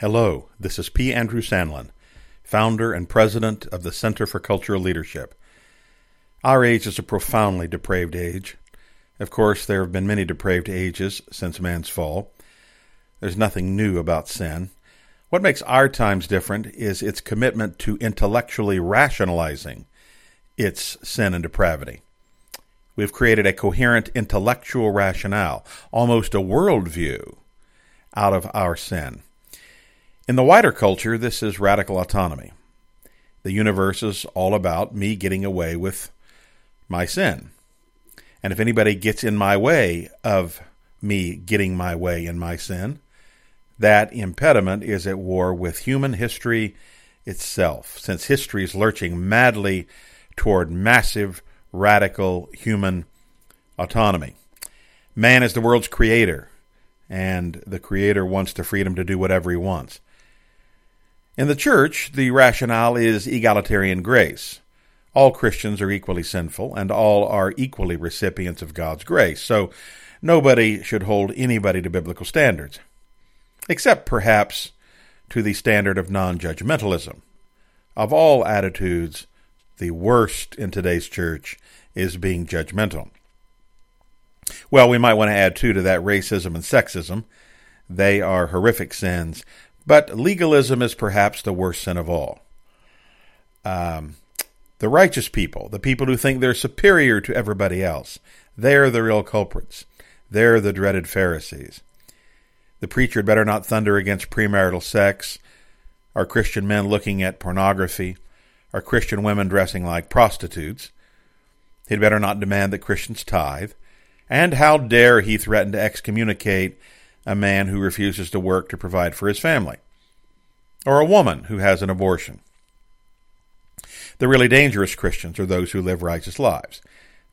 Hello, this is P. Andrew Sandlin, founder and president of the Center for Cultural Leadership. Our age is a profoundly depraved age. Of course, there have been many depraved ages since man's fall. There's nothing new about sin. What makes our times different is its commitment to intellectually rationalizing its sin and depravity. We've created a coherent intellectual rationale, almost a worldview, out of our sin. In the wider culture, this is radical autonomy. The universe is all about me getting away with my sin. And if anybody gets in my way of me getting my way in my sin, that impediment is at war with human history itself, since history is lurching madly toward massive, radical human autonomy. Man is the world's creator, and the creator wants the freedom to do whatever he wants. In the church, the rationale is egalitarian grace. All Christians are equally sinful, and all are equally recipients of God's grace, so nobody should hold anybody to biblical standards, except perhaps to the standard of non judgmentalism. Of all attitudes, the worst in today's church is being judgmental. Well, we might want to add, too, to that racism and sexism. They are horrific sins but legalism is perhaps the worst sin of all. Um, the righteous people, the people who think they're superior to everybody else, they're the real culprits. They're the dreaded Pharisees. The preacher had better not thunder against premarital sex, Are Christian men looking at pornography, Are Christian women dressing like prostitutes. He'd better not demand that Christians tithe. And how dare he threaten to excommunicate a man who refuses to work to provide for his family, or a woman who has an abortion. The really dangerous Christians are those who live righteous lives,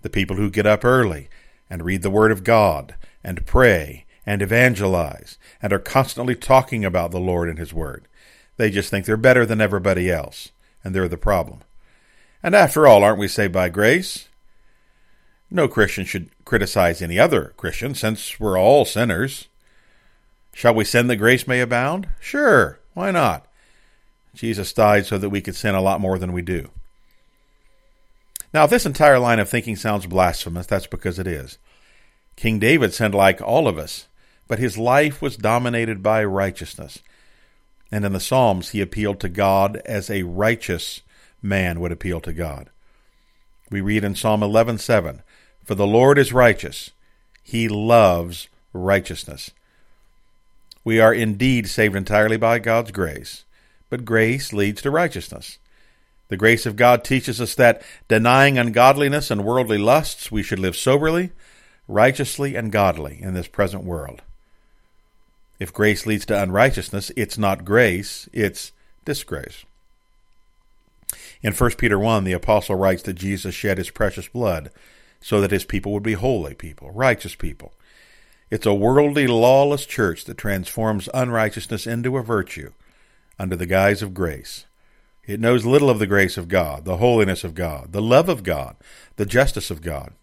the people who get up early and read the Word of God and pray and evangelize and are constantly talking about the Lord and His Word. They just think they're better than everybody else, and they're the problem. And after all, aren't we saved by grace? No Christian should criticize any other Christian, since we're all sinners. Shall we send that grace may abound? Sure, why not? Jesus died so that we could sin a lot more than we do. Now, if this entire line of thinking sounds blasphemous, that's because it is. King David sinned like all of us, but his life was dominated by righteousness. And in the Psalms, he appealed to God as a righteous man would appeal to God. We read in Psalm 11:7, "For the Lord is righteous; he loves righteousness." We are indeed saved entirely by God's grace, but grace leads to righteousness. The grace of God teaches us that, denying ungodliness and worldly lusts, we should live soberly, righteously, and godly in this present world. If grace leads to unrighteousness, it's not grace, it's disgrace. In 1 Peter 1, the apostle writes that Jesus shed his precious blood so that his people would be holy people, righteous people. It's a worldly, lawless church that transforms unrighteousness into a virtue under the guise of grace. It knows little of the grace of God, the holiness of God, the love of God, the justice of God.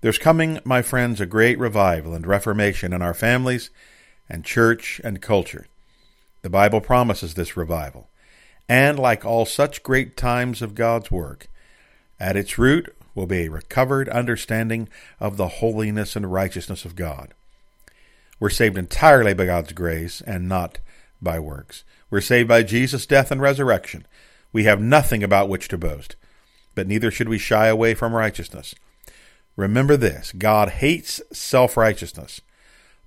There's coming, my friends, a great revival and reformation in our families and church and culture. The Bible promises this revival. And like all such great times of God's work, at its root will be a recovered understanding of the holiness and righteousness of God. We're saved entirely by God's grace and not by works. We're saved by Jesus' death and resurrection. We have nothing about which to boast, but neither should we shy away from righteousness. Remember this God hates self righteousness,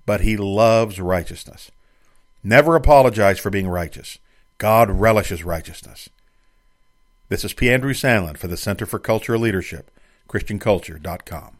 but he loves righteousness. Never apologize for being righteous. God relishes righteousness. This is P. Andrew Sandlin for the Center for Cultural Leadership, ChristianCulture.com.